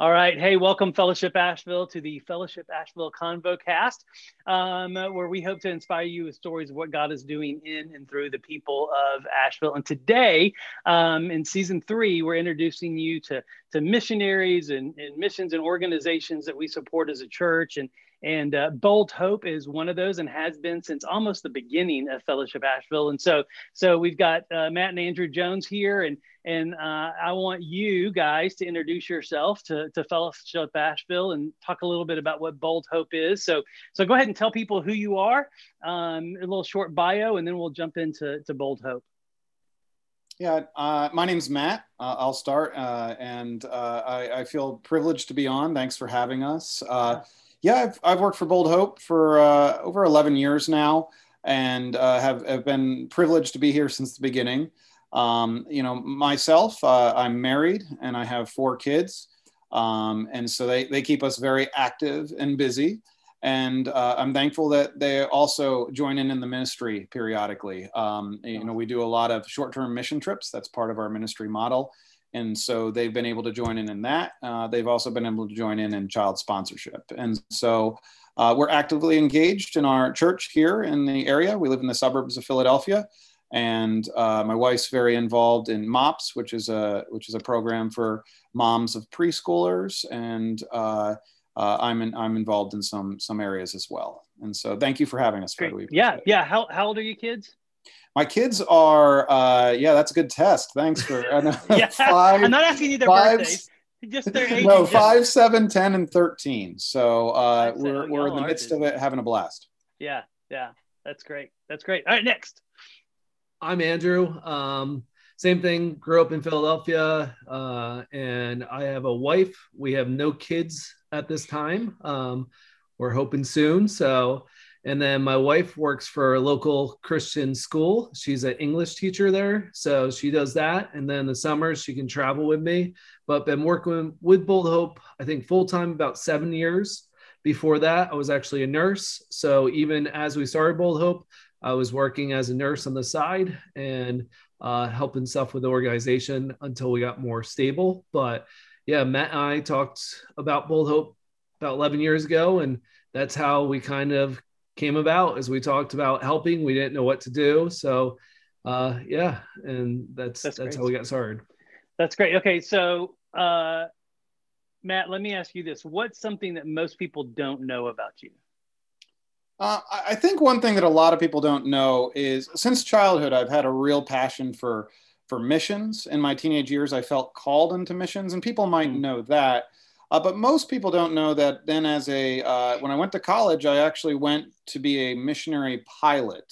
All right. Hey, welcome, Fellowship Asheville, to the Fellowship Asheville Convo Cast, um, where we hope to inspire you with stories of what God is doing in and through the people of Asheville. And today, um, in season three, we're introducing you to, to missionaries and, and missions and organizations that we support as a church. And and uh, Bold Hope is one of those and has been since almost the beginning of Fellowship Asheville. And so, so we've got uh, Matt and Andrew Jones here, and and uh, I want you guys to introduce yourself to, to Fellowship Asheville and talk a little bit about what Bold Hope is. So, so go ahead and tell people who you are, um, a little short bio, and then we'll jump into to Bold Hope. Yeah, uh, my name's Matt. Uh, I'll start, uh, and uh, I, I, feel privileged to be on. Thanks for having us. Yeah, I've, I've worked for Bold Hope for uh, over 11 years now and uh, have, have been privileged to be here since the beginning. Um, you know, myself, uh, I'm married and I have four kids. Um, and so they, they keep us very active and busy. And uh, I'm thankful that they also join in in the ministry periodically. Um, you know, we do a lot of short term mission trips, that's part of our ministry model and so they've been able to join in in that. Uh, they've also been able to join in in child sponsorship, and so uh, we're actively engaged in our church here in the area. We live in the suburbs of Philadelphia, and uh, my wife's very involved in MOPS, which is a which is a program for moms of preschoolers, and uh, uh, I'm in, I'm involved in some some areas as well. And so, thank you for having us, Fred. Yeah, yeah. How how old are your kids? My kids are, uh, yeah, that's a good test. Thanks for. Uh, yeah, five, I'm not asking you their five, birthdays. Just their age. No, five, seven, ten, and thirteen. So uh, five, we're we're in the midst of it, having a blast. Yeah, yeah, that's great. That's great. All right, next. I'm Andrew. Um, same thing. Grew up in Philadelphia, uh, and I have a wife. We have no kids at this time. Um, we're hoping soon. So and then my wife works for a local Christian school. She's an English teacher there. So she does that. And then the summers she can travel with me. But been working with Bold Hope, I think full time about seven years. Before that, I was actually a nurse. So even as we started Bold Hope, I was working as a nurse on the side and uh, helping stuff with the organization until we got more stable. But yeah, Matt and I talked about Bold Hope about 11 years ago. And that's how we kind of came about as we talked about helping. We didn't know what to do, so uh, yeah, and that's that's, that's how we got started. That's great. Okay, so uh, Matt, let me ask you this: What's something that most people don't know about you? Uh, I think one thing that a lot of people don't know is since childhood, I've had a real passion for for missions. In my teenage years, I felt called into missions, and people might mm. know that. Uh, but most people don't know that then as a, uh, when I went to college, I actually went to be a missionary pilot.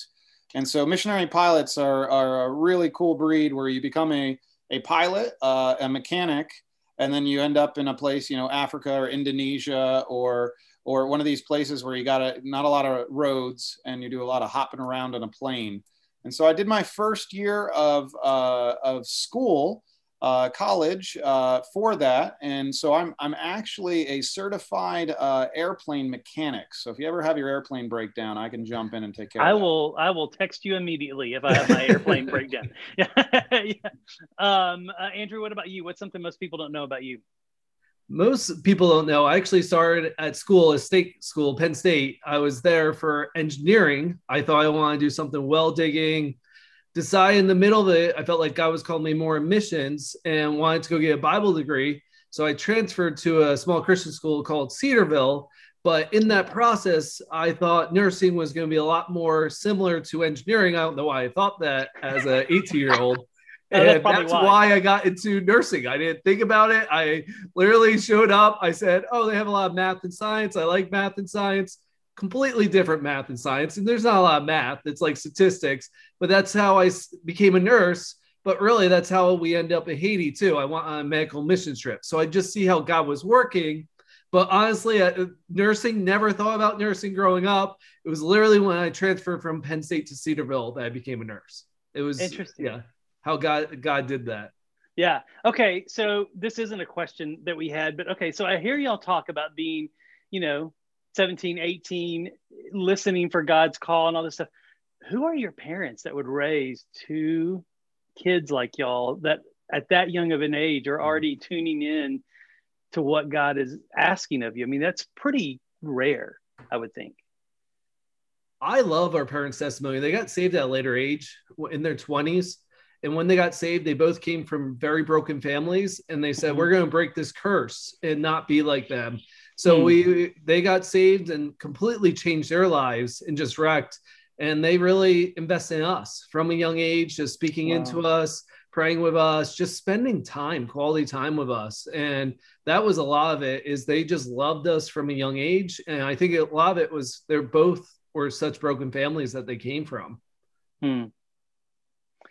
And so missionary pilots are, are a really cool breed where you become a, a pilot, uh, a mechanic, and then you end up in a place, you know, Africa or Indonesia or, or one of these places where you got a, not a lot of roads and you do a lot of hopping around on a plane. And so I did my first year of, uh, of school uh, college uh, for that. And so I'm, I'm actually a certified uh, airplane mechanic. So if you ever have your airplane breakdown, I can jump in and take care I of that. will, I will text you immediately if I have my airplane breakdown. Yeah. yeah. Um, uh, Andrew, what about you? What's something most people don't know about you? Most people don't know. I actually started at school, a state school, Penn State. I was there for engineering. I thought I wanted to do something well digging, decide in the middle of it, I felt like God was calling me more in missions and wanted to go get a Bible degree. So I transferred to a small Christian school called Cedarville. But in that process, I thought nursing was going to be a lot more similar to engineering. I don't know why I thought that as an 18 year old. and that's, that's why. why. I got into nursing. I didn't think about it. I literally showed up. I said, Oh, they have a lot of math and science. I like math and science completely different math and science. And there's not a lot of math, it's like statistics, but that's how I became a nurse. But really, that's how we end up in Haiti too. I went on a medical mission trip. So I just see how God was working. But honestly, uh, nursing, never thought about nursing growing up. It was literally when I transferred from Penn State to Cedarville that I became a nurse. It was interesting. Yeah. How God God did that. Yeah. Okay. So this isn't a question that we had, but okay. So I hear y'all talk about being, you know, 17, 18, listening for God's call and all this stuff. Who are your parents that would raise two kids like y'all that at that young of an age are already tuning in to what God is asking of you. I mean, that's pretty rare, I would think. I love our parents' testimony. They got saved at a later age in their 20s. And when they got saved, they both came from very broken families. And they said, mm-hmm. We're going to break this curse and not be like them. So mm-hmm. we they got saved and completely changed their lives and just wrecked. And they really invest in us from a young age, just speaking wow. into us, praying with us, just spending time, quality time with us. And that was a lot of it is they just loved us from a young age. And I think a lot of it was they're both were such broken families that they came from. Hmm.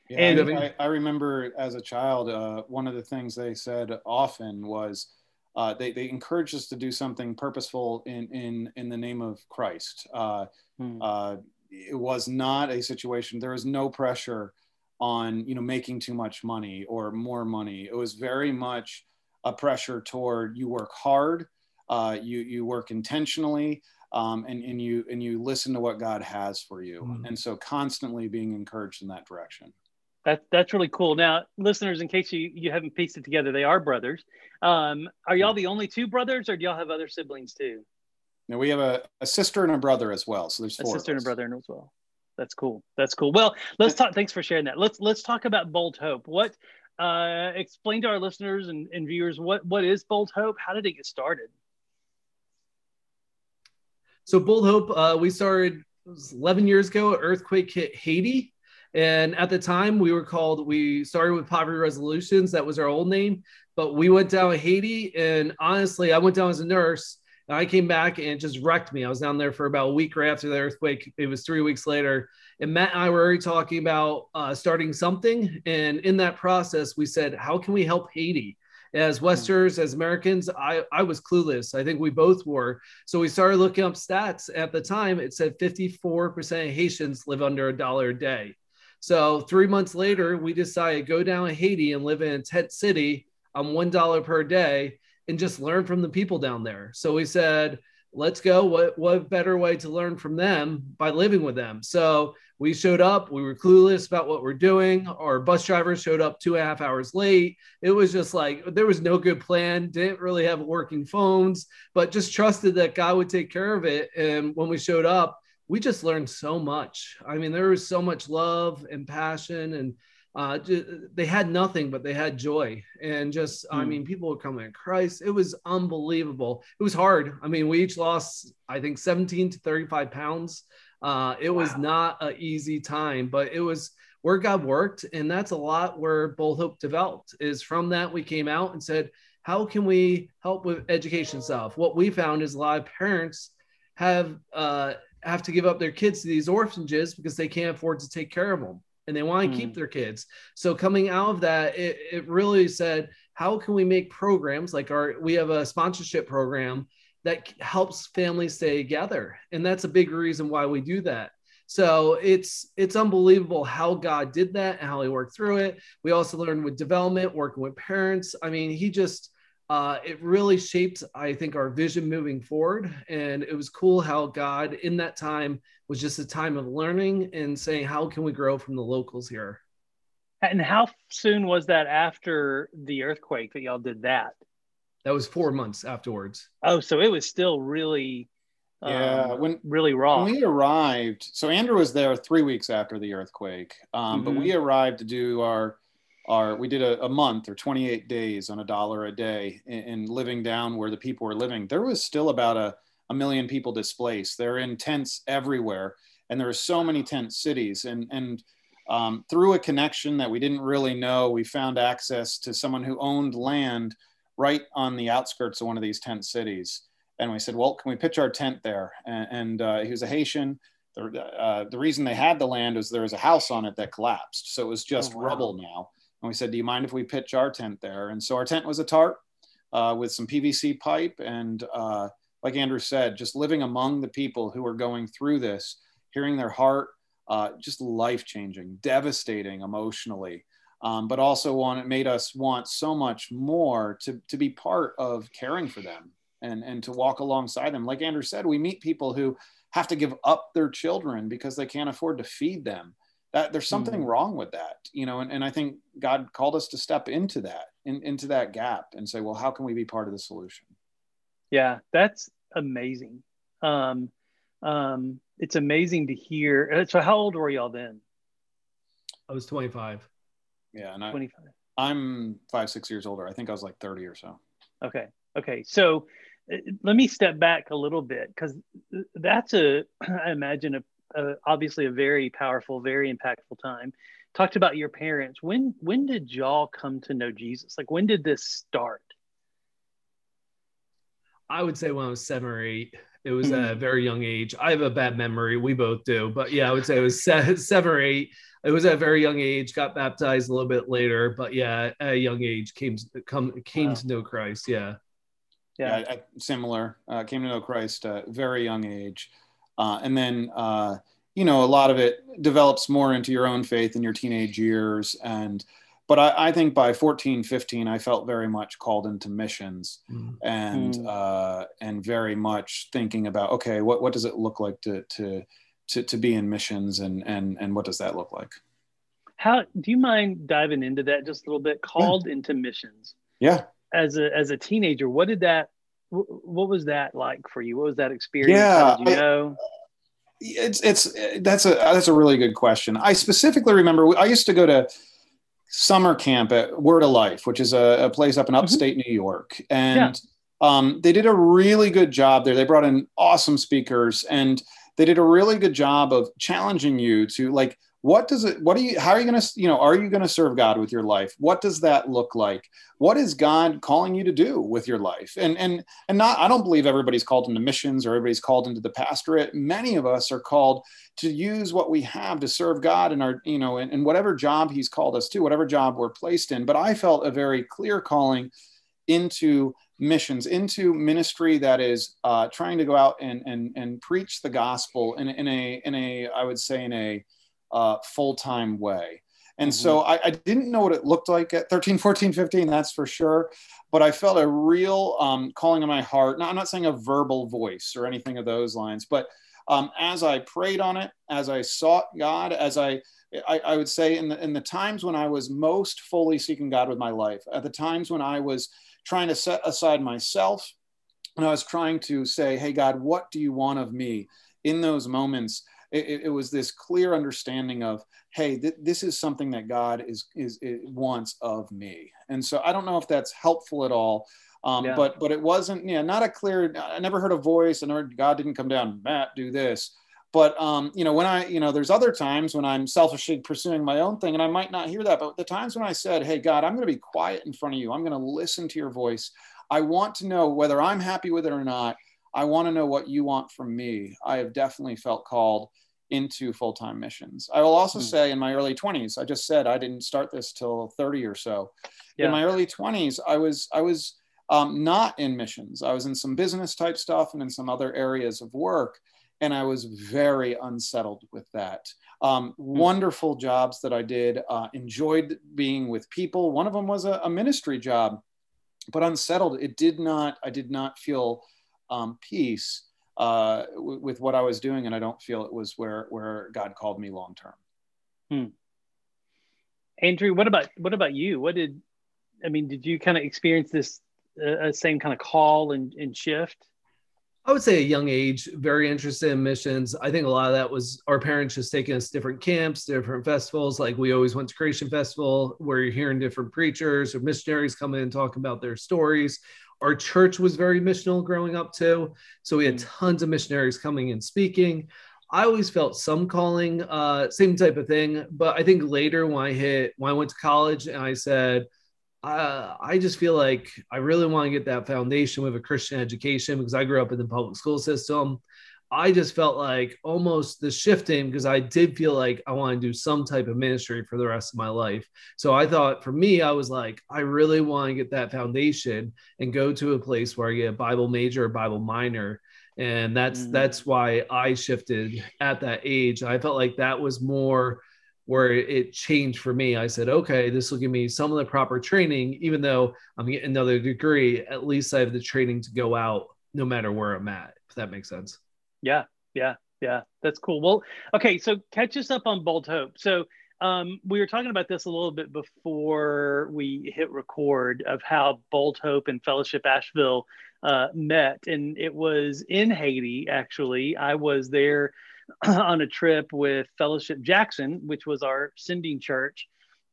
Yeah, and I, I, remember as a child, uh, one of the things they said often was uh, they, they encouraged us to do something purposeful in, in, in the name of Christ. Uh, hmm. Uh, it was not a situation, there was no pressure on, you know, making too much money or more money. It was very much a pressure toward you work hard, uh, you, you work intentionally, um, and, and you and you listen to what God has for you. Mm. And so constantly being encouraged in that direction. That, that's really cool. Now, listeners, in case you, you haven't pieced it together, they are brothers. Um, are y'all the only two brothers, or do y'all have other siblings too? No, we have a, a sister and a brother as well. So there's four. A sister and a brother as well. That's cool. That's cool. Well, let's talk. Thanks for sharing that. Let's let's talk about Bold Hope. What uh, explain to our listeners and, and viewers what what is Bold Hope? How did it get started? So Bold Hope, uh, we started 11 years ago. Earthquake hit Haiti, and at the time we were called. We started with Poverty Resolutions. That was our old name, but we went down to Haiti, and honestly, I went down as a nurse. And I came back and it just wrecked me. I was down there for about a week right after the earthquake. It was three weeks later. And Matt and I were already talking about uh, starting something. And in that process, we said, how can we help Haiti? as hmm. Westers, as Americans, I, I was clueless. I think we both were. So we started looking up stats. At the time, it said 54% of Haitians live under a dollar a day. So three months later, we decided to go down to Haiti and live in a tent city on $1 per day and just learn from the people down there. So we said, let's go. What, what better way to learn from them by living with them? So we showed up we were clueless about what we're doing our bus driver showed up two and a half hours late it was just like there was no good plan didn't really have working phones but just trusted that god would take care of it and when we showed up we just learned so much i mean there was so much love and passion and uh, they had nothing, but they had joy. And just, mm. I hmm. mean, people were coming to Christ. It was unbelievable. It was hard. I mean, we each lost, I think, 17 to 35 pounds. Uh, it wow. was not an easy time, but it was where God worked. And that's a lot where Bold Hope developed is from that we came out and said, how can we help with education stuff? What we found is a lot of parents have, uh, have to give up their kids to these orphanages because they can't afford to take care of them and they want to keep hmm. their kids. So coming out of that, it, it really said, how can we make programs like our, we have a sponsorship program that helps families stay together and that's a big reason why we do that so it's it's unbelievable how god did that and how he worked through it we also learned with development working with parents i mean he just uh, it really shaped i think our vision moving forward and it was cool how god in that time was just a time of learning and saying how can we grow from the locals here and how soon was that after the earthquake that y'all did that that was four months afterwards. Oh, so it was still really, yeah, um, when really raw. When we arrived, so Andrew was there three weeks after the earthquake, um, mm-hmm. but we mm-hmm. arrived to do our our we did a, a, month or 28 days on a dollar a day and living down where the people were living. There was still about a a million people displaced. They're in tents everywhere, and there are so many tent cities. And and um, through a connection that we didn't really know, we found access to someone who owned land right on the outskirts of one of these tent cities. And we said, well, can we pitch our tent there? And, and uh, he was a Haitian. The, uh, the reason they had the land was there was a house on it that collapsed. So it was just oh, wow. rubble now. And we said, do you mind if we pitch our tent there? And so our tent was a tarp uh, with some PVC pipe. And uh, like Andrew said, just living among the people who are going through this, hearing their heart, uh, just life changing, devastating emotionally um, but also want it made us want so much more to, to be part of caring for them and, and to walk alongside them. Like Andrew said, we meet people who have to give up their children because they can't afford to feed them. That there's something mm-hmm. wrong with that, you know, and, and I think God called us to step into that in, into that gap and say, well, how can we be part of the solution? Yeah, that's amazing. Um, um, it's amazing to hear. Uh, so, how old were y'all then? I was 25. Yeah, and I, 25. I'm five, six years older. I think I was like 30 or so. Okay. Okay. So, uh, let me step back a little bit because that's a, I imagine, a, a, obviously a very powerful, very impactful time. Talked about your parents. When when did y'all come to know Jesus? Like when did this start? I would say when I was seven or eight. It was mm-hmm. a very young age. I have a bad memory. We both do, but yeah, I would say it was seven or eight. It was at a very young age. Got baptized a little bit later, but yeah, at a young age came come came wow. to know Christ. Yeah, yeah, yeah I, similar. Uh, came to know Christ at a very young age, uh, and then uh, you know a lot of it develops more into your own faith in your teenage years and but I, I, think by 14 15 i felt very much called into missions mm. and mm. Uh, and very much thinking about okay what, what does it look like to, to to to be in missions and and and what does that look like how do you mind diving into that just a little bit called yeah. into missions yeah as a as a teenager what did that what was that like for you what was that experience yeah, you know it's it's that's a that's a really good question i specifically remember i used to go to summer camp at Word of Life, which is a, a place up in mm-hmm. upstate mm-hmm. New York. And yeah. um, they did a really good job there. They brought in awesome speakers and they did a really good job of challenging you to like what does it what are you how are you going to you know are you going to serve god with your life? What does that look like? What is god calling you to do with your life? And and and not i don't believe everybody's called into missions or everybody's called into the pastorate. Many of us are called to use what we have to serve god in our you know in, in whatever job he's called us to whatever job we're placed in. But i felt a very clear calling into missions into ministry that is uh, trying to go out and, and and preach the gospel in, in a in a i would say in a uh, full-time way and mm-hmm. so I, I, didn't know what it looked like at 13 14 15 that's for sure but i felt a real um, calling in my heart now i'm not saying a verbal voice or anything of those lines but um, as i prayed on it as i sought god as i I, I, would say in the, in the times when I was most fully seeking God with my life, at the times when I was trying to set aside myself, and I was trying to say, Hey, God, what do you want of me? In those moments, it, it was this clear understanding of hey th- this is something that god is is wants of me. And so i don't know if that's helpful at all um, yeah. but but it wasn't yeah not a clear i never heard a voice and heard god didn't come down matt do this. But um, you know when i you know there's other times when i'm selfishly pursuing my own thing and i might not hear that but the times when i said hey god i'm going to be quiet in front of you. I'm going to listen to your voice. I want to know whether i'm happy with it or not I want to know what you want from me. I have definitely felt called into full-time missions. I will also mm-hmm. say in my early 20s, I just said I didn't start this till 30 or so. Yeah. In my early 20s, I was I was um, not in missions. I was in some business type stuff and in some other areas of work, and I was very unsettled with that. Um, mm-hmm. Wonderful jobs that I did, uh, enjoyed being with people. One of them was a, a ministry job, but unsettled. It did not. I did not feel um, peace uh, w- with what I was doing, and I don't feel it was where where God called me long term. Hmm. Andrew, what about what about you? What did I mean? Did you kind of experience this uh, same kind of call and, and shift? I would say a young age, very interested in missions. I think a lot of that was our parents just taking us to different camps, different festivals. Like we always went to Creation Festival, where you're hearing different preachers or missionaries come in and talk about their stories. Our church was very missional growing up too. So we had mm. tons of missionaries coming and speaking. I always felt some calling, uh, same type of thing. But I think later when I hit, when I went to college and I said, uh, I just feel like I really want to get that foundation with a Christian education because I grew up in the public school system. I just felt like almost the shifting because I did feel like I want to do some type of ministry for the rest of my life. So I thought for me, I was like, I really want to get that foundation and go to a place where I get a Bible major or Bible minor. And that's mm-hmm. that's why I shifted at that age. I felt like that was more where it changed for me. I said, okay, this will give me some of the proper training, even though I'm getting another degree, at least I have the training to go out no matter where I'm at, if that makes sense. Yeah, yeah, yeah. That's cool. Well, okay, so catch us up on Bold Hope. So um, we were talking about this a little bit before we hit record of how Bold Hope and Fellowship Asheville uh, met, and it was in Haiti. Actually, I was there on a trip with Fellowship Jackson, which was our sending church.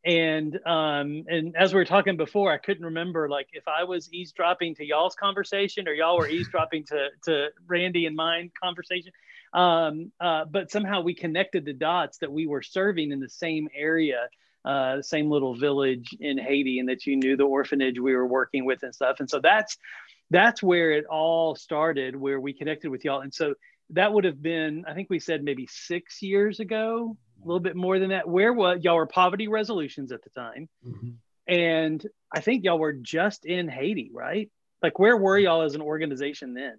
And um, and as we were talking before, I couldn't remember like if I was eavesdropping to y'all's conversation or y'all were eavesdropping to to Randy and mine conversation. Um, uh, but somehow we connected the dots that we were serving in the same area, uh, same little village in Haiti, and that you knew the orphanage we were working with and stuff. And so that's that's where it all started, where we connected with y'all. And so that would have been, I think we said maybe six years ago, a little bit more than that. Where was y'all were poverty resolutions at the time, mm-hmm. and I think y'all were just in Haiti, right? Like, where were y'all as an organization then?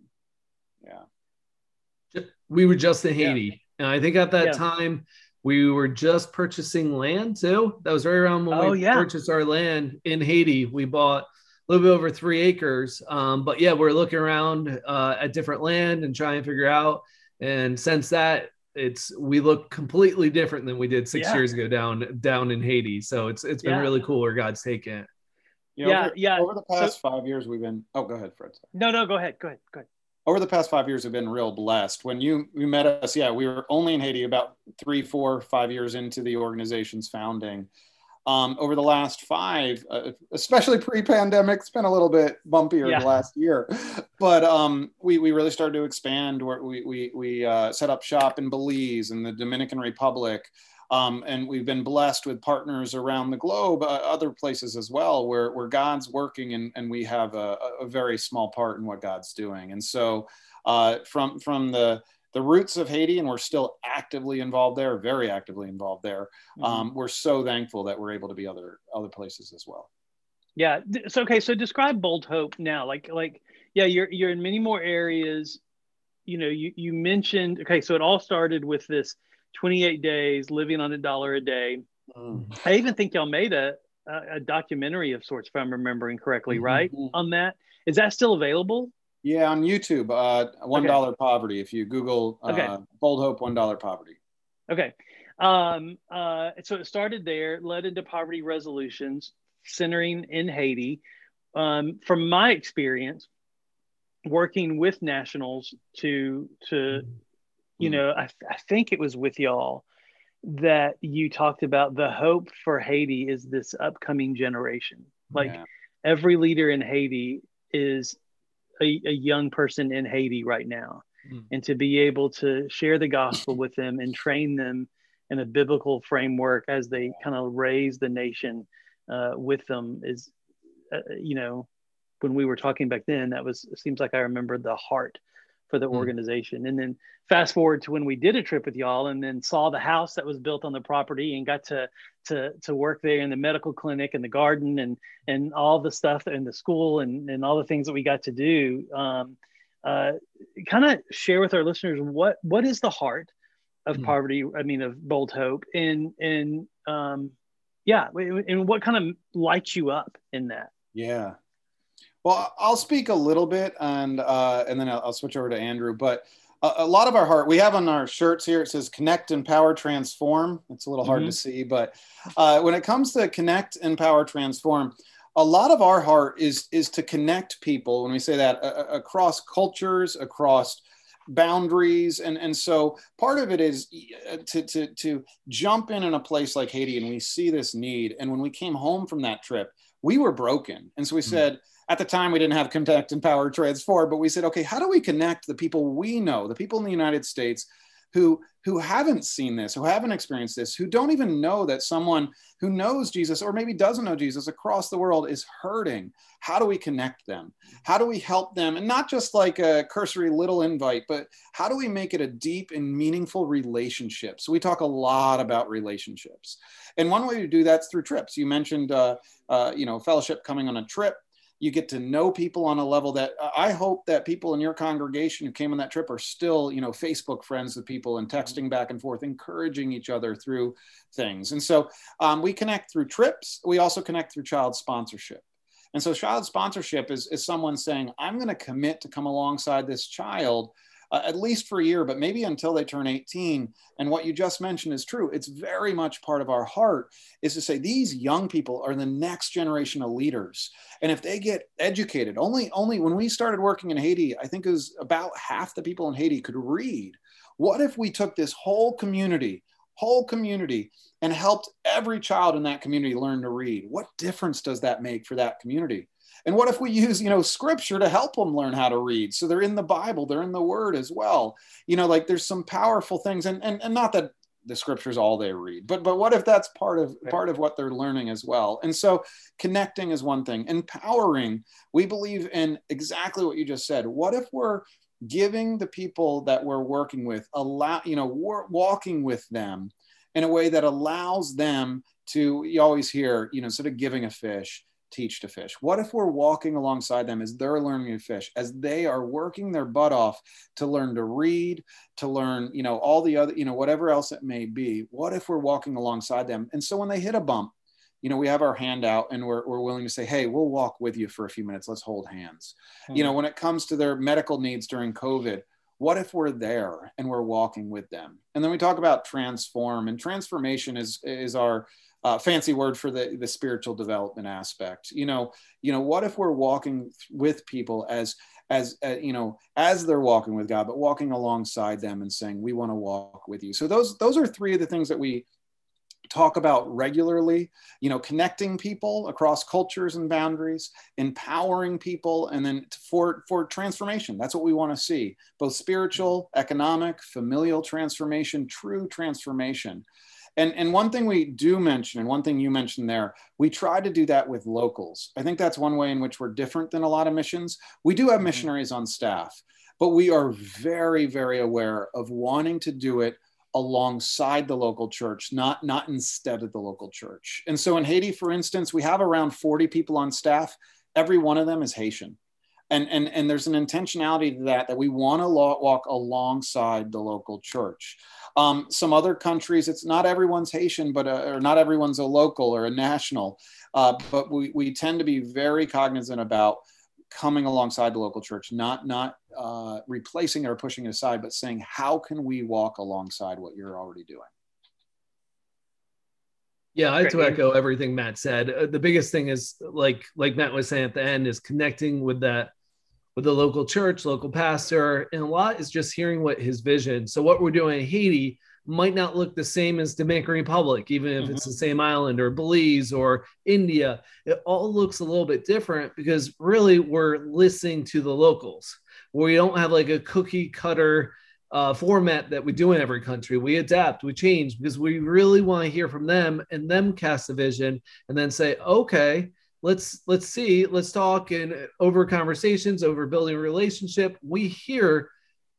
Yeah, we were just in Haiti, yeah. and I think at that yeah. time we were just purchasing land too. That was right around when oh, we yeah. purchased our land in Haiti. We bought a little bit over three acres. Um, but yeah, we're looking around uh, at different land and trying to figure out. And since that, it's we look completely different than we did six yeah. years ago down down in Haiti. So it's it's been yeah. really cool where God's taken it. You know, yeah, over, yeah. Over the past so, five years, we've been. Oh, go ahead, Fred. Sorry. No, no, go ahead. Go ahead. Go ahead. Over the past five years, we've been real blessed. When you you met us, yeah, we were only in Haiti about three, four, five years into the organization's founding um, over the last five, uh, especially pre-pandemic, it's been a little bit bumpier yeah. the last year. But um, we, we really started to expand. Where we we, we uh, set up shop in Belize and the Dominican Republic, um, and we've been blessed with partners around the globe, uh, other places as well, where where God's working, and and we have a, a very small part in what God's doing. And so, uh, from from the the roots of Haiti, and we're still actively involved there, very actively involved there. Mm-hmm. Um, we're so thankful that we're able to be other other places as well. Yeah. So okay. So describe Bold Hope now. Like like yeah, you're you're in many more areas. You know, you you mentioned okay. So it all started with this 28 days living on a dollar a day. Mm. I even think y'all made a a, documentary of sorts, if I'm remembering correctly, mm-hmm. right? On that, is that still available? Yeah, on YouTube, uh, one dollar okay. poverty. If you Google uh, okay. Bold Hope one dollar poverty. Okay, um, uh, so it started there, led into poverty resolutions, centering in Haiti. Um, from my experience, working with nationals to to, you know, I, I think it was with y'all that you talked about the hope for Haiti is this upcoming generation. Like yeah. every leader in Haiti is a, a young person in Haiti right now, mm. and to be able to share the gospel with them and train them in a biblical framework as they kind of raise the nation uh, with them is, uh, you know, when we were talking back then, that was seems like I remember the heart for the mm. organization. And then fast forward to when we did a trip with y'all and then saw the house that was built on the property and got to to to work there in the medical clinic and the garden and and all the stuff in the school and and all the things that we got to do. Um, uh, kind of share with our listeners what what is the heart of mm. poverty i mean of bold hope and and um yeah and what kind of lights you up in that yeah well, I'll speak a little bit, and uh, and then I'll, I'll, switch over to Andrew. But a, a, lot of our heart, we have on our shirts here. It says "Connect, Empower Transform." It's a little hard mm-hmm. to see, but uh, when it comes to connect, empower transform, a lot of our heart is is to connect people. When we say that uh, across cultures, across boundaries and and so part of it is uh, to to to jump in in a place like Haiti and we see this need and when we came home from that trip we were broken and so we mm-hmm. said at the time we didn't have connect empower transform but we said okay how do we connect the people we know the people in the united states who who haven't seen this who haven't experienced this who don't even know that someone who knows jesus or maybe doesn't know jesus across the world is hurting. How do we connect them? How do we help them? And not just like a cursory little invite but how do we make it a deep and meaningful relationship so we talk a lot about relationships. And one way to do that's through trips. You mentioned uh, uh, you know fellowship coming on a trip you get to know people on a level that uh, I hope that people in your congregation who came on that trip are still, you know, Facebook friends with people and texting back and forth, encouraging each other through things. And so um, we connect through trips. We also connect through child sponsorship. And so child sponsorship is, is someone saying, I'm going to commit to come alongside this child uh, at least for a year, but maybe until they turn 18. And what you just mentioned is true. It's very much part of our heart is to say these young people are the next generation of leaders. And if they get educated, only only when we started working in Haiti, I think it was about half the people in Haiti could read. What if we took this whole community, whole community, and helped every child in that community learn to read? What difference does that make for that community? And what if we use, you know, scripture to help them learn how to read? So they're in the Bible, they're in the word as well. You know, like there's some powerful things and and, and not that the scriptures all they read but but what if that's part of part of what they're learning as well and so connecting is one thing empowering we believe in exactly what you just said what if we're giving the people that we're working with allow you know walking with them in a way that allows them to you always hear you know sort of giving a fish teach to fish? What if we're walking alongside them as they're learning to fish, as they are working their butt off to learn to read, to learn, you know, all the other, you know, whatever else it may be? What if we're walking alongside them? And so when they hit a bump, you know, we have our hand out and we're, we're willing to say, hey, we'll walk with you for a few minutes. Let's hold hands. Mm-hmm. You know, when it comes to their medical needs during COVID, what if we're there and we're walking with them? And then we talk about transform and transformation is, is our, uh, fancy word for the, the spiritual development aspect. You know, you know, what if we're walking with people as as uh, you know as they're walking with God, but walking alongside them and saying, "We want to walk with you." So those those are three of the things that we talk about regularly you know connecting people across cultures and boundaries empowering people and then for for transformation that's what we want to see both spiritual economic familial transformation true transformation and, and one thing we do mention, and one thing you mentioned there, we try to do that with locals. I think that's one way in which we're different than a lot of missions. We do have mm-hmm. missionaries on staff, but we are very, very aware of wanting to do it alongside the local church, not, not instead of the local church. And so in Haiti, for instance, we have around 40 people on staff. Every one of them is Haitian. And, and, and there's an intentionality to that, that we want to walk alongside the local church. Um, some other countries, it's not everyone's Haitian, but uh, or not everyone's a local or a national. Uh, but we, we tend to be very cognizant about coming alongside the local church, not not uh, replacing it or pushing it aside, but saying how can we walk alongside what you're already doing. Yeah, I to echo everything Matt said. Uh, the biggest thing is like like Matt was saying at the end is connecting with that with the local church, local pastor, and a lot is just hearing what his vision. So what we're doing in Haiti might not look the same as Dominican Republic, even if mm-hmm. it's the same island or Belize or India. It all looks a little bit different because really we're listening to the locals. We don't have like a cookie cutter uh, format that we do in every country. We adapt, we change because we really want to hear from them and them cast a vision and then say, okay, let's let's see let's talk and over conversations over building a relationship. We hear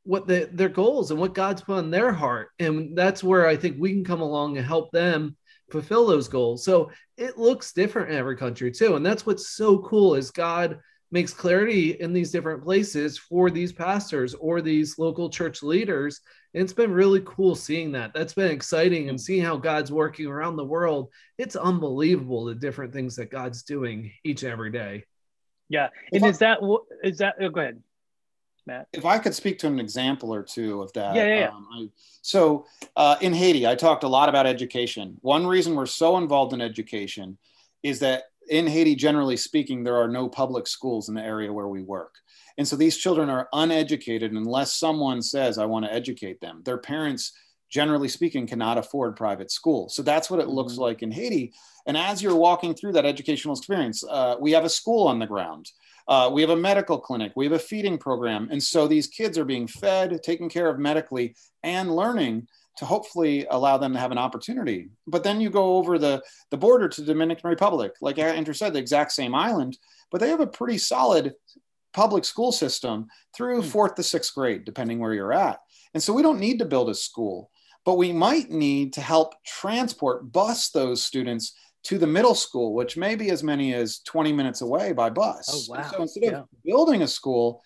what the, their goals and what god's put on their heart. And that's where i think we can come along and help them fulfill those goals. So it looks different in every country too. And that's what's so cool is god makes clarity in these different places for these pastors or these local church leaders and it's been really cool seeing that. That's been exciting and seeing how God's working around the world. It's unbelievable the different things that God's doing each and every day. Yeah. And is that, is that, oh, go ahead, Matt. If I could speak to an example or two of that. Yeah. yeah, yeah. Um, I, so uh, in Haiti, I talked a lot about education. One reason we're so involved in education is that in Haiti, generally speaking, there are no public schools in the area where we work. And so these children are uneducated unless someone says, I want to educate them. Their parents, generally speaking, cannot afford private school. So that's what it looks mm-hmm. like in Haiti. And as you're walking through that educational experience, uh, we have a school on the ground. Uh, we have a medical clinic. We have a feeding program. And so these kids are being fed, taken care of medically, and learning to hopefully allow them to have an opportunity. But then you go over the, the border to Dominican Republic, like Andrew said, the exact same island, but they have a pretty solid public school system through hmm. fourth to sixth grade, depending where you're at. And so we don't need to build a school, but we might need to help transport, bus those students to the middle school, which may be as many as 20 minutes away by bus. Oh, wow. So instead yeah. of building a school,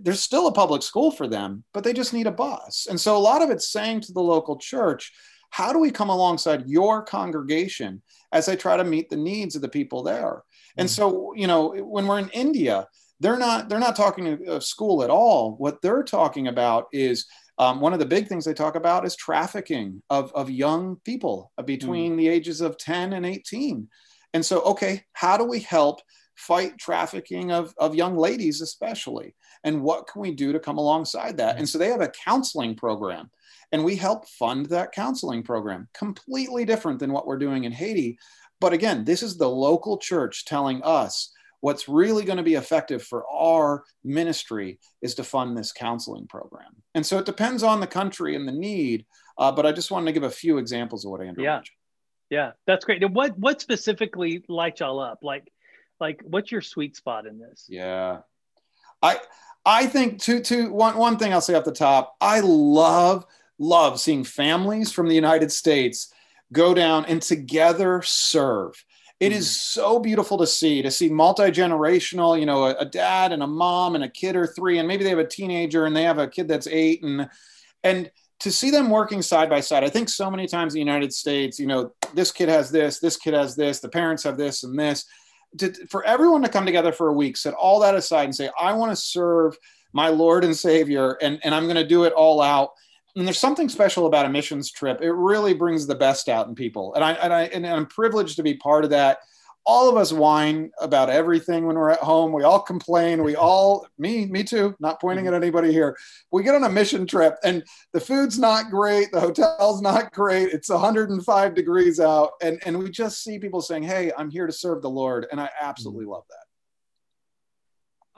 there's still a public school for them, but they just need a bus. And so a lot of it's saying to the local church, how do we come alongside your congregation as they try to meet the needs of the people there? And hmm. so, you know, when we're in India, they're not they're not talking of school at all. What they're talking about is um, one of the big things they talk about is trafficking of, of young people between mm. the ages of 10 and 18. And so, okay, how do we help fight trafficking of, of young ladies, especially? And what can we do to come alongside that? And so they have a counseling program, and we help fund that counseling program. Completely different than what we're doing in Haiti. But again, this is the local church telling us what's really going to be effective for our ministry is to fund this counseling program. And so it depends on the country and the need. Uh, but I just wanted to give a few examples of what Andrew yeah. mentioned. Yeah, that's great. And what what specifically lights y'all up? Like, like what's your sweet spot in this? Yeah, I I think two two one one thing I'll say off the top. I love love seeing families from the United States go down and together serve. It is mm-hmm. so beautiful to see to see multi-generational you know a, a, dad and a mom and a kid or three and maybe they have a teenager and they have a kid that's eight and and to see them working side by side i think so many times in the united states you know this kid has this this kid has this the parents have this and this to, for everyone to come together for a week set all that aside and say i want to serve my lord and savior and, and i'm going to do it all out and there's something special about a missions trip. It really brings the best out in people, and I and I and I'm privileged to be part of that. All of us whine about everything when we're at home. We all complain. We all, me, me too. Not pointing at anybody here. We get on a mission trip, and the food's not great. The hotel's not great. It's 105 degrees out, and and we just see people saying, "Hey, I'm here to serve the Lord," and I absolutely love that.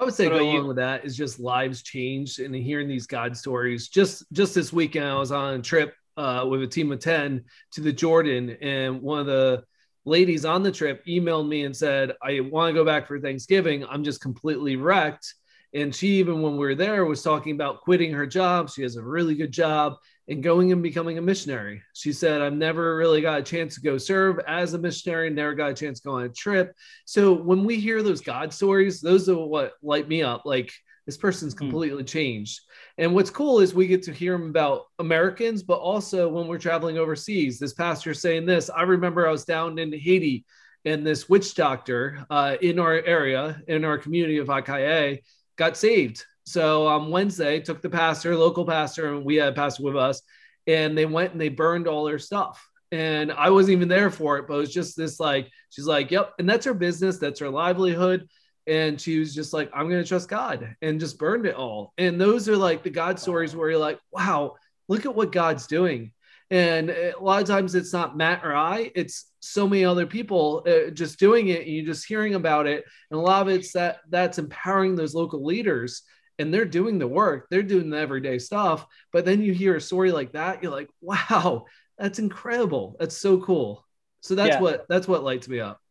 I would say go along with that is just lives changed and hearing these God stories. Just just this weekend, I was on a trip uh, with a team of ten to the Jordan, and one of the ladies on the trip emailed me and said, "I want to go back for Thanksgiving. I'm just completely wrecked." And she even when we were there was talking about quitting her job. She has a really good job and going and becoming a missionary. She said, I've never really got a chance to go serve as a missionary, never got a chance to go on a trip. So when we hear those God stories, those are what light me up. Like this person's hmm. completely mm. changed. And what's cool is we get to hear them about Americans, but also when we're traveling overseas. This pastor saying this. I remember I was down in Haiti and this witch doctor uh, in our area, in our community of Akaye, got saved so on Wednesday, took the pastor, local pastor, and we had a pastor with us, and they went and they burned all their stuff. And I wasn't even there for it, but it was just this like, she's like, yep. And that's her business, that's her livelihood. And she was just like, I'm going to trust God and just burned it all. And those are like the God stories where you're like, wow, look at what God's doing. And a lot of times it's not Matt or I, it's so many other people uh, just doing it and you're just hearing about it. And a lot of it's that that's empowering those local leaders and they're doing the work, they're doing the everyday stuff. But then you hear a story like that, you're like, wow, that's incredible. That's so cool. So that's yeah. what that's what lights me up.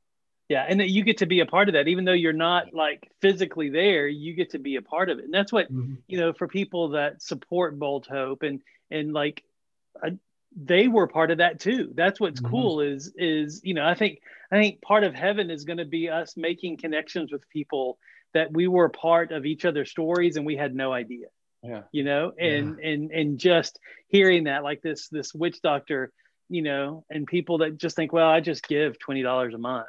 Yeah, and that you get to be a part of that, even though you're not like physically there, you get to be a part of it, and that's what mm-hmm. you know for people that support Bold Hope and and like uh, they were part of that too. That's what's mm-hmm. cool is is you know I think I think part of heaven is going to be us making connections with people that we were part of each other's stories and we had no idea yeah you know and yeah. and and just hearing that like this this witch doctor you know and people that just think well i just give $20 a month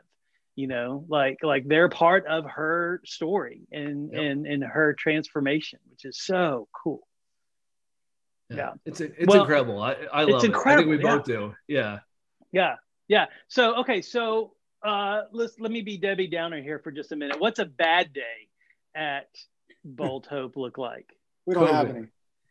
you know like like they're part of her story and yep. and and her transformation which is so cool yeah, yeah. it's it's well, incredible i i love it's incredible. it i think we yeah. both do yeah yeah yeah so okay so uh, let's let me be Debbie Downer here for just a minute. What's a bad day at Bold Hope look like? We don't COVID. have any.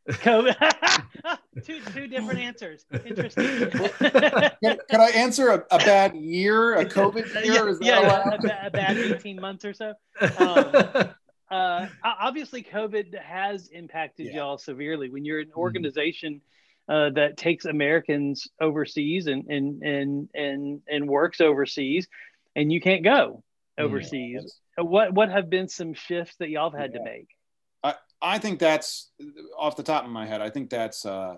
COVID. two, two different answers. Interesting. can, can, I answer a, a, bad year, a COVID year? Yeah, yeah a, a, bad 18 months or so. Um, uh, obviously, COVID has impacted yeah. y'all severely. When you're an mm-hmm. organization mm-hmm uh, that takes Americans overseas and and and and and works overseas, and you can't go overseas. Yeah. What what have been some shifts that y'all have had yeah. to make? I think that's off the top of my head. I think that's uh,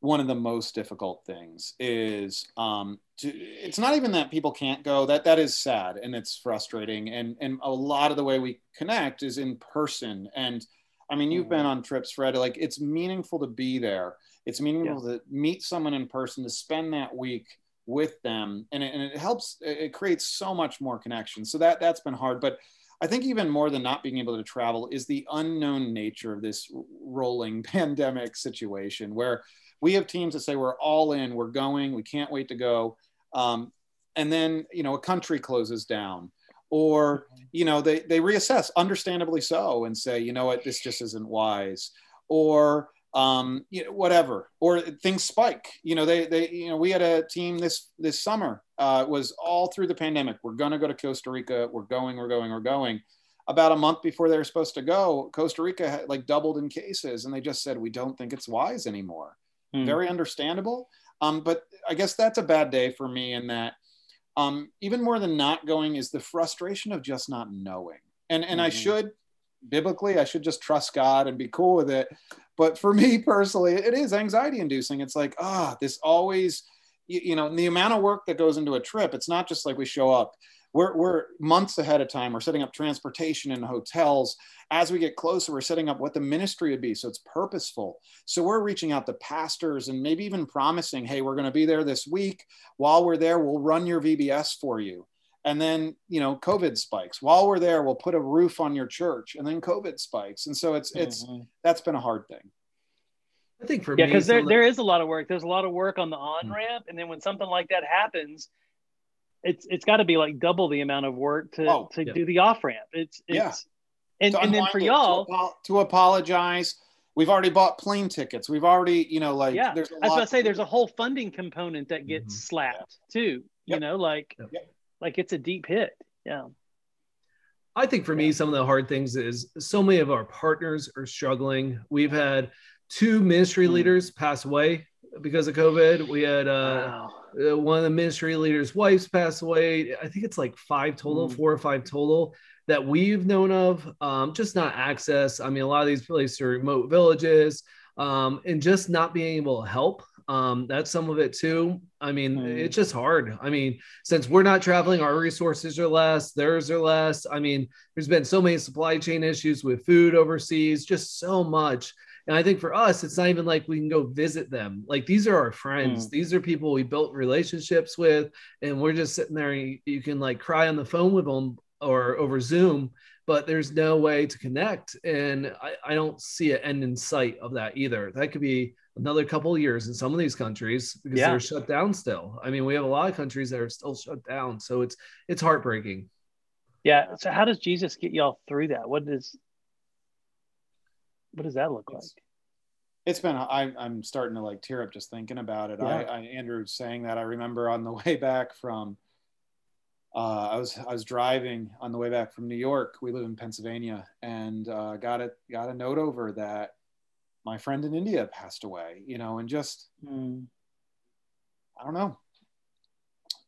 one of the most difficult things. Is um, to, it's not even that people can't go. That that is sad and it's frustrating. And and a lot of the way we connect is in person and I mean, you've been mm-hmm. on trips, Fred. Like it's meaningful to be there. It's meaningful yeah. to meet someone in person, to spend that week with them, and it, and it helps. It creates so much more connection. So that that's been hard. But I think even more than not being able to travel is the unknown nature of this rolling pandemic situation where we have teams that say we're all in, we're going, we can't wait to go. Um, and then, you know, a country closes down or, you know, they, they reassess, understandably so, and say, you know what, this just isn't wise. Or, um, you know, whatever, or things spike. You know, they, they, you know, we had a team this this summer uh, was all through the pandemic. We're going to go to Costa Rica. We're going. We're going. We're going. About a month before they were supposed to go, Costa Rica had like doubled in cases, and they just said we don't think it's wise anymore. Hmm. Very understandable. Um, but I guess that's a bad day for me in that um, even more than not going is the frustration of just not knowing. And and mm-hmm. I should biblically I should just trust God and be cool with it. But for me personally, it is anxiety inducing. It's like, ah, this always, you, you know, the amount of work that goes into a trip, it's not just like we show up. We're, we're months ahead of time. We're setting up transportation and hotels. As we get closer, we're setting up what the ministry would be. So it's purposeful. So we're reaching out to pastors and maybe even promising, hey, we're going to be there this week. While we're there, we'll run your VBS for you and then you know covid spikes while we're there we'll put a roof on your church and then covid spikes and so it's it's mm-hmm. that's been a hard thing i think for yeah because there, there is a lot of work there's a lot of work on the on mm. ramp and then when something like that happens it's it's got to be like double the amount of work to oh, to yeah. do the off ramp it's it's yeah. and, and then for y'all to, to, apologize we've already bought plane tickets we've already you know like yeah there's a i was going to say there's a whole funding component that gets mm-hmm. slapped yeah. too yep. you know like yep like it's a deep hit. Yeah. I think for me, some of the hard things is so many of our partners are struggling. We've had two ministry mm. leaders pass away because of COVID. We had uh, wow. Uh, one of the ministry leaders' wives pass away. I think it's like five total, mm. four or five total that we've known of. Um, just not access. I mean, a lot of these places are remote villages, um, and just not being able to help. Um, that's some of it too. I mean, mm. it's just hard. I mean, since we're not traveling, our resources are less, theirs are less. I mean, there's been so many supply chain issues with food overseas, just so much. And I think for us, it's not even like we can go visit them. Like these are our friends. Mm. These are people we built relationships with, and we're just sitting there. You, you can like cry on the phone with them or over Zoom, but there's no way to connect. And I, I don't see an end in sight of that either. That could be another couple of years in some of these countries because yeah. they're shut down still. I mean, we have a lot of countries that are still shut down, so it's it's heartbreaking. Yeah. So how does Jesus get y'all through that? What does what does that look it's, like? It's been I, I'm starting to like tear up just thinking about it. Yeah. I, I Andrew saying that I remember on the way back from uh, I was I was driving on the way back from New York. We live in Pennsylvania, and uh, got it got a note over that my friend in India passed away, you know, and just, mm. I don't know.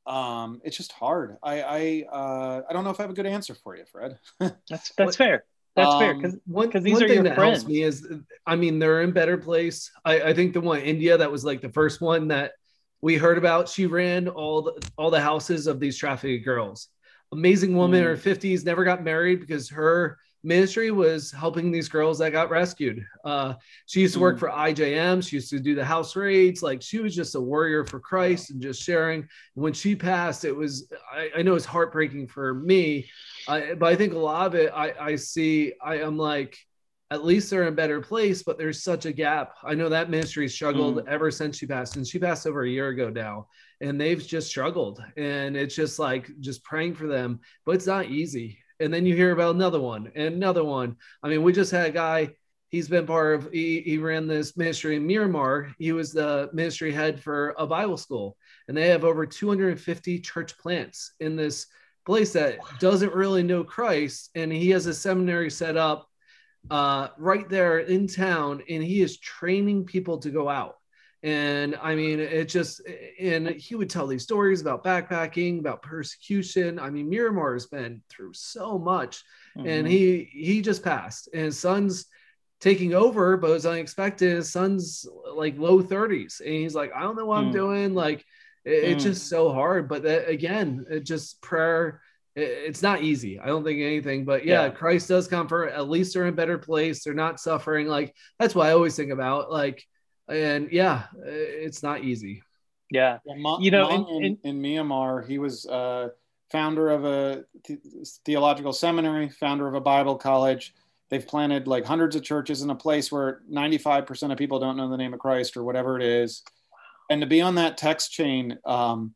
Um, it's just hard. I, I, uh, I don't know if I have a good answer for you, Fred. that's, that's fair. That's um, fair. Cause, one, cause these one are thing your that friends. helps me is, I mean, they're in better place. I, I think the one India, that was like the first one that we heard about. She ran all the, all the houses of these trafficked girls. Amazing woman mm. in her 50s, never got married because her ministry was helping these girls that got rescued. Uh, she used to work mm. for IJM. She used to do the house raids. Like she was just a warrior for Christ and just sharing. When she passed, it was, I, I know it's heartbreaking for me, uh, but I think a lot of it, I, I see, I am like, at least they're in a better place, but there's such a gap. I know that ministry struggled mm. ever since she passed, and she passed over a year ago now, and they've just struggled. And it's just like just praying for them, but it's not easy and then you hear about another one and another one. I mean, we just had a guy. He's been part of. He, he ran this ministry in Myanmar. He was the ministry head for a Bible school, and they have over 250 church plants in this place that doesn't really know Christ. And he has a seminary set up uh, right there in town, and he is training people to go out. And I mean, it just, and he would tell these stories about backpacking, about persecution. I mean, Myanmar has been through so much, mm-hmm. and he he just passed, and his son's taking over, but it was unexpected. His son's like low 30s, and he's like, I don't know what mm. I'm doing. Like, it, mm. it's just so hard. But that, again, it just prayer. It, it's not easy. I don't think anything, but yeah, yeah, Christ does comfort. At least they're in a better place. They're not suffering. Like that's what I always think about. Like and yeah, it's not easy. Yeah, you know, in, in, in, Myanmar, he was uh, founder of a theological seminary, founder of a Bible college. They've planted like hundreds of churches in a place where 95% of people don't know the name of Christ or whatever it is. And to be on that text chain, um,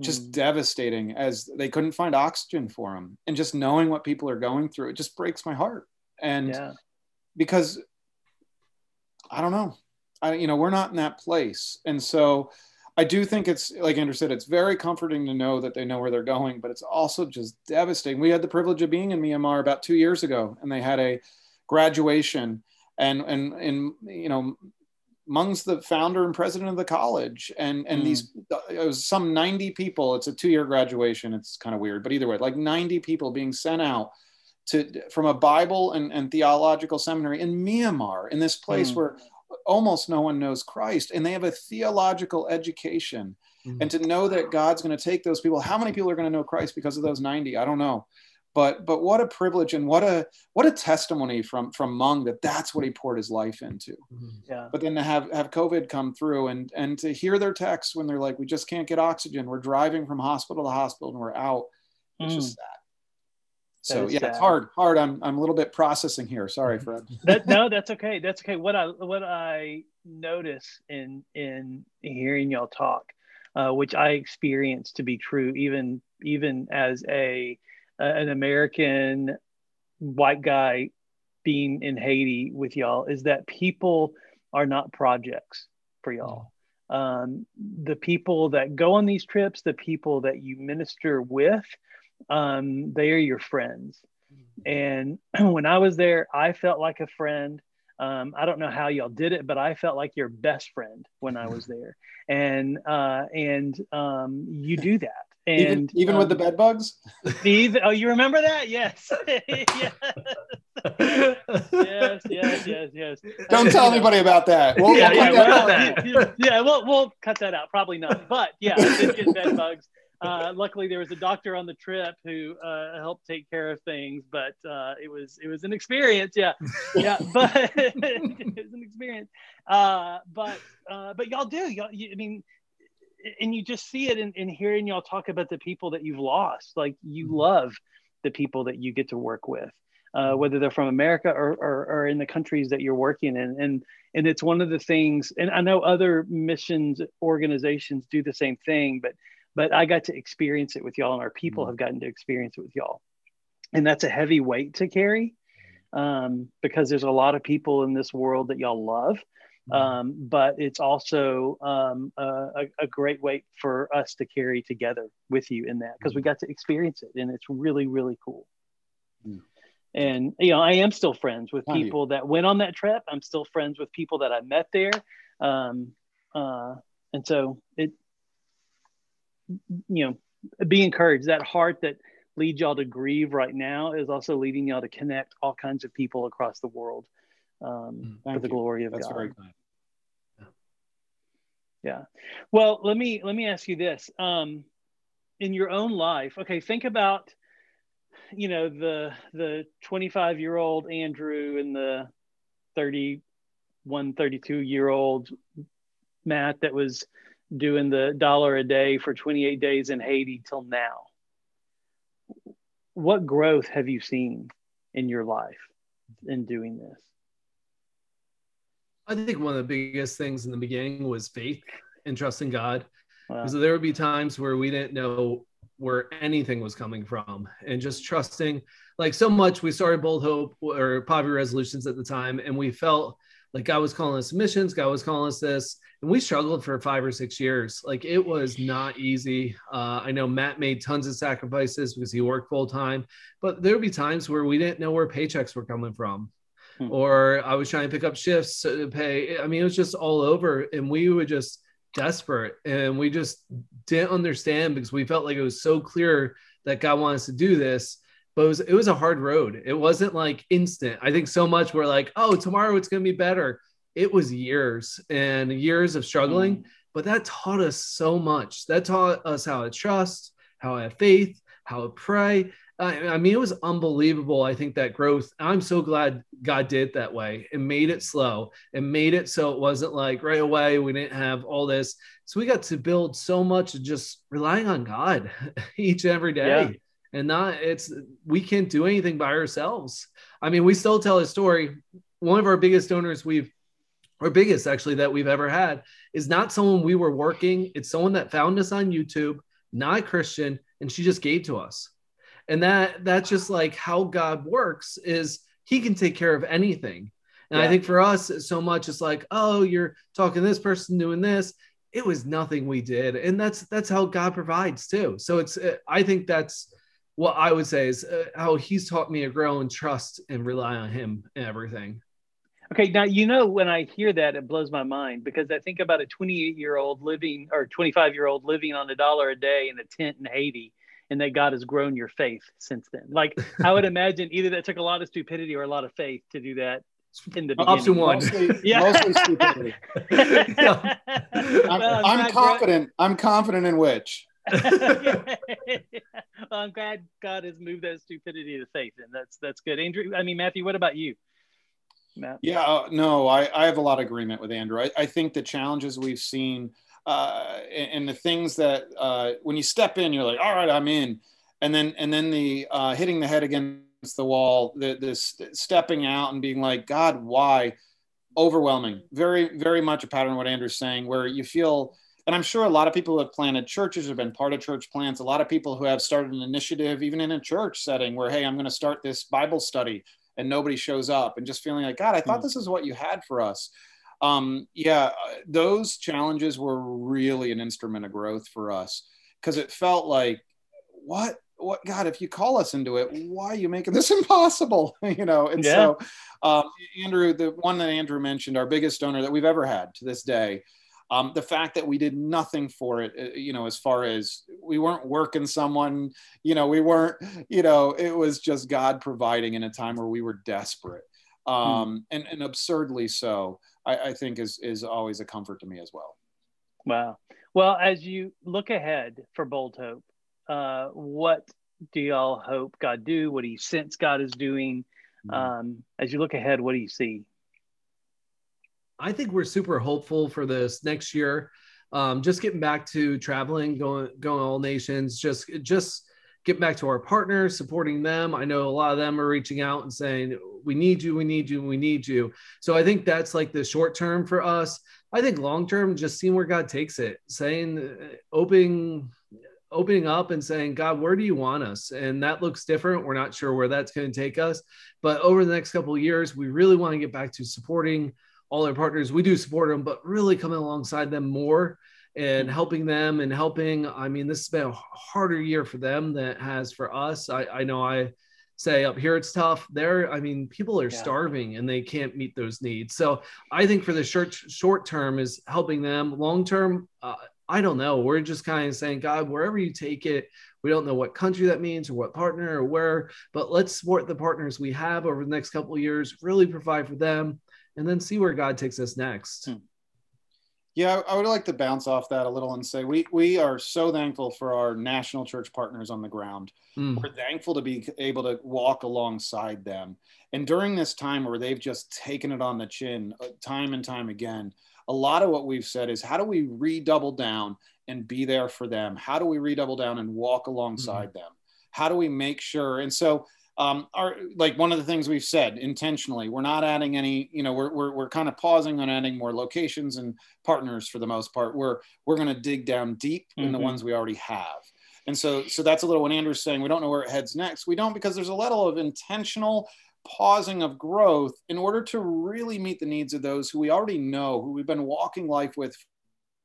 just mm. devastating as they couldn't find oxygen for them. And just knowing what people are going through, it just breaks my heart. And yeah. because I don't know, I, you know, we're not in that place. And so I do think it's like Andrew said, it's very comforting to know that they know where they're going, but it's also just devastating. We had the privilege of being in Myanmar about two years ago, and they had a graduation, and and and you know, Mung's the founder and president of the college, and and mm. these it was some ninety people. It's a two year graduation. It's kind of weird, but either way, like ninety people being sent out to from a Bible and, and theological seminary in Myanmar, in this place mm. where almost no one knows Christ and they have a theological education. Mm-hmm. And to know that God's going to take those people, how many people are going to know Christ because of those 90? I don't know. But but what a privilege and what a what a testimony from from Mung that that's what he poured his life into. Mm-hmm. Yeah. But then to have have COVID come through and and to hear their texts when they're like, we just can't get oxygen. We're driving from hospital to hospital and we're out. It's mm. just sad. So yeah, sad. it's hard. Hard. I'm I'm a little bit processing here. Sorry, mm-hmm. Fred. that, no, that's okay. That's okay. What I what I notice in in hearing y'all talk, uh, which I experience to be true, even even as a an American white guy being in Haiti with y'all, is that people are not projects for y'all. Um, the people that go on these trips, the people that you minister with, um, they are your friends. And when I was there, I felt like a friend. Um, I don't know how y'all did it, but I felt like your best friend when I was there. And uh, and um, you do that. And even, even um, with the bed bugs. Even, oh, you remember that? Yes. yes. yes. Yes. Yes. Yes. Don't tell anybody about that. We'll, yeah, we'll yeah, that we'll, yeah, we'll we'll cut that out. Probably not. But yeah, I did get bed bugs uh, luckily there was a doctor on the trip who uh, helped take care of things, but uh, it was it was an experience. Yeah, yeah, but it was an experience. Uh, but uh, but y'all do. Y'all, you, I mean, and you just see it in, in hearing y'all talk about the people that you've lost. Like you mm-hmm. love the people that you get to work with. Uh, whether they're from America or, or, or, in the countries that you're working in. And, and it's one of the things, and I know other missions organizations do the same thing, but but I got to experience it with y'all, and our people mm-hmm. have gotten to experience it with y'all. And that's a heavy weight to carry um, because there's a lot of people in this world that y'all love. Mm-hmm. Um, but it's also um, a, a, great weight for us to carry together with you in that because we mm-hmm. got to experience it and it's really, really cool. Mm. And, you know, I am still friends with people that went on that trip. I'm still friends with people that I met there. Um, uh, and so it, you know, be encouraged. That heart that leads y'all to grieve right now is also leading y'all to connect all kinds of people across the world um, mm, for the you. glory of That's God. Very kind. Yeah. yeah. Well, let me let me ask you this. Um, in your own life, okay, think about you know the the 25 year old Andrew and the 31 32 year old Matt that was doing the dollar a day for 28 days in Haiti till now. What growth have you seen in your life in doing this? I think one of the biggest things in the beginning was faith and trusting God. Wow. So there would be times where we didn't know where anything was coming from and just trusting like so much we started bold hope or poverty resolutions at the time and we felt like God was calling us missions, God was calling us this, and we struggled for five or six years. Like it was not easy. Uh, I know Matt made tons of sacrifices because he worked full time, but there would be times where we didn't know where paychecks were coming from. Hmm. Or I was trying to pick up shifts to pay. I mean, it was just all over, and we were just desperate, and we just didn't understand because we felt like it was so clear that God wanted us to do this but it was it was a hard road. It wasn't like instant. I think so much we're like, oh, tomorrow it's gonna be better. It was years and years of struggling, mm. but that taught us so much. That taught us how to trust, how to have faith, how to pray. I, I mean, it was unbelievable. I think that growth. I'm so glad God did that way and made it slow and made it so it wasn't like right away we didn't have all this. So we got to build so much just relying on God each and every day. Yeah. And not it's we can't do anything by ourselves. I mean, we still tell a story. One of our biggest donors we've or biggest actually that we've ever had is not someone we were working. It's someone that found us on YouTube, not a Christian, and she just gave to us. And that that's just like how God works is he can take care of anything. And yeah. I think for us, so much it's like, oh, you're talking this person doing this. It was nothing we did, and that's that's how God provides too. So it's I think that's what I would say is uh, how He's taught me to grow and trust and rely on Him and everything. Okay, now you know when I hear that, it blows my mind because I think about a 28 year old living or 25 year old living on a dollar a day in a tent in Haiti, and that God has grown your faith since then. Like I would imagine, either that took a lot of stupidity or a lot of faith to do that in the beginning. Option one, mostly, yeah. mostly stupidity. I'm, well, I'm, I'm confident. I'm confident in which. well, I'm glad God has moved that stupidity to faith, and that's that's good. Andrew, I mean Matthew, what about you? Matt? Yeah, uh, no, I, I have a lot of agreement with Andrew. I, I think the challenges we've seen uh, and, and, the things that uh, when you step in, you're like, all right, I'm in, and then and then the uh, hitting the head against the wall, the, this stepping out and being like, God, why? Overwhelming, very very much a pattern what Andrew's saying, where you feel. And I'm sure a lot of people who have planted churches have been part of church plants. A lot of people who have started an initiative, even in a church setting, where, hey, I'm going to start this Bible study and nobody shows up and just feeling like god i thought hmm. this is what you had for us um, yeah uh, those challenges were really an instrument of growth for us because it felt like what what god if you call us into it why are you making this impossible you know and yeah. so um, andrew the one that andrew mentioned our biggest donor that we've ever had to this day um, the fact that we did nothing for it, uh, you know, as far as we weren't working someone, you know, we weren't, you know, it was just God providing in a time where we were desperate. Hmm. Um, and, and absurdly so, I, I think is, is always a comfort to me as well. Wow. Well, as you look ahead for Bold Hope, uh, what do y'all hope God do? What do you sense God is doing? Hmm. Um, as you look ahead, what do you see? I think we're super hopeful for this next year. Um, just getting back to traveling, going going all nations, just just get back to our partners, supporting them. I know a lot of them are reaching out and saying, "We need you, we need you, we need you." So I think that's like the short term for us. I think long term, just seeing where God takes it, saying, uh, opening opening up and saying, God, where do you want us? And that looks different. We're not sure where that's going to take us. But over the next couple of years, we really want to get back to supporting all our partners. We do support them, but really coming alongside them more and mm-hmm. helping them and helping. I mean, this has been a harder year for them than it has for us. I, I know I say up here it's tough. There, I mean, people are yeah. starving and they can't meet those needs. So I think for the short short term is helping them. Long term, uh, I don't know. We're just kind of saying, God, wherever you take it, we don't know what country that means or what partner or where, but let's support the partners we have over the next couple of years, really provide for them and then see where God takes us next. Hmm. Yeah, I would like to bounce off that a little and say we we are so thankful for our national church partners on the ground. Mm. We're thankful to be able to walk alongside them. And during this time where they've just taken it on the chin uh, time and time again, a lot of what we've said is how do we redouble down and be there for them? How do we redouble down and walk alongside mm. them? How do we make sure? And so um, are like one of the things we've said intentionally we're not adding any you know we're, we're, we're kind of pausing on adding more locations and partners for the most part we're we're going to dig down deep mm-hmm. in the mm-hmm. ones we already have and so so that's a little what andrew's saying we don't know where it heads next we don't because there's a level of intentional pausing of growth in order to really meet the needs of those who we already know who we've been walking life with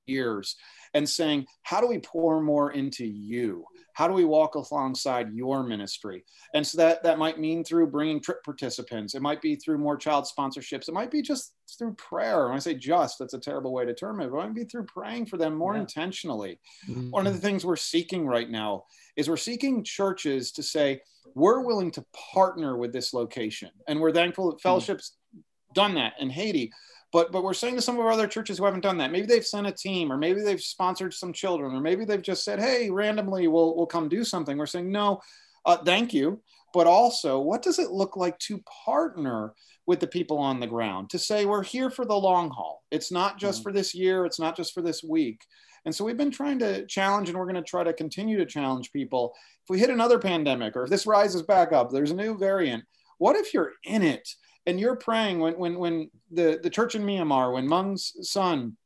years and saying how do we pour more into you how do we walk alongside your ministry and so that that might mean through bringing trip participants it might be through more child sponsorships it might be just through prayer when i say just that's a terrible way to term it but it might be through praying for them more yeah. intentionally mm-hmm. one of the things we're seeking right now is we're seeking churches to say we're willing to partner with this location and we're thankful that mm. fellowships mm-hmm. done that in haiti but but we're saying to some of our other churches who haven't done that, maybe they've sent a team, or maybe they've sponsored some children, or maybe they've just said, "Hey, randomly, we'll we'll come do something." We're saying, "No, uh, thank you, but also what does it look like to partner with the people on the ground to say we're here for the long haul. It's not just mm-hmm. for this year, it's not just for this week. And so we've been trying to challenge, and we're going to try to continue to challenge people. If we hit another pandemic, or if this rises back up, there's a new variant. What if you're in it and you're praying when when when the the church in Myanmar, when Mung's son,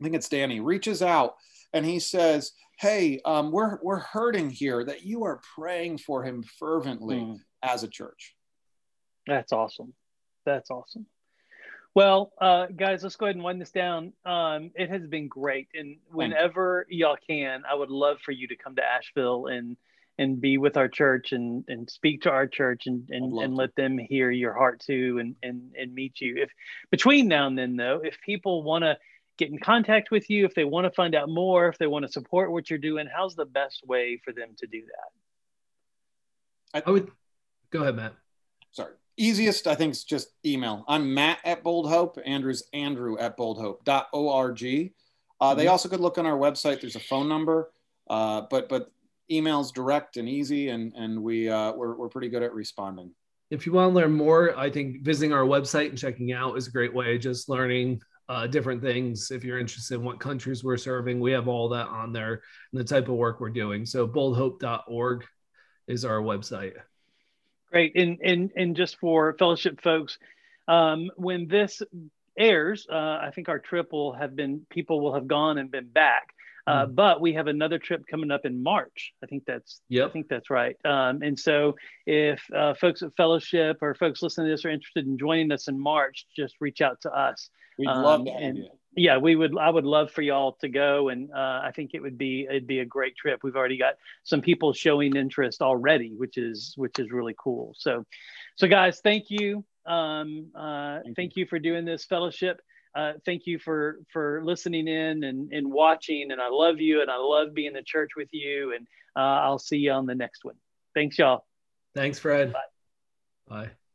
I think it's Danny, reaches out and he says, "Hey, um, we're we're hurting here. That you are praying for him fervently mm. as a church." That's awesome. That's awesome. Well, uh, guys, let's go ahead and wind this down. Um, it has been great, and whenever y'all can, I would love for you to come to Asheville and and be with our church and and speak to our church and and, and let them hear your heart too and and and meet you. If between now and then, though, if people want to get in contact with you, if they want to find out more, if they want to support what you're doing, how's the best way for them to do that? I would go ahead, Matt. Sorry easiest, I think, is just email. I'm Matt at Bold Hope. Andrew's Andrew at boldhope.org. Uh, mm-hmm. They also could look on our website. There's a phone number, uh, but but email's direct and easy, and and we uh, we're we're pretty good at responding. If you want to learn more, I think visiting our website and checking out is a great way. Just learning uh, different things. If you're interested in what countries we're serving, we have all that on there and the type of work we're doing. So boldhope.org is our website. Great. And, and, and just for fellowship folks, um, when this airs, uh, I think our trip will have been, people will have gone and been back. Uh, mm. But we have another trip coming up in March. I think that's yep. I think that's right. Um, and so if uh, folks at Fellowship or folks listening to this are interested in joining us in March, just reach out to us. We'd um, love to and, yeah, we would. I would love for y'all to go, and uh, I think it would be it'd be a great trip. We've already got some people showing interest already, which is which is really cool. So, so guys, thank you. Um, uh, thank, thank you. you. for doing this fellowship. Uh, thank you for for listening in and, and watching. And I love you, and I love being in the church with you. And uh, I'll see you on the next one. Thanks, y'all. Thanks, Fred. Bye. Bye.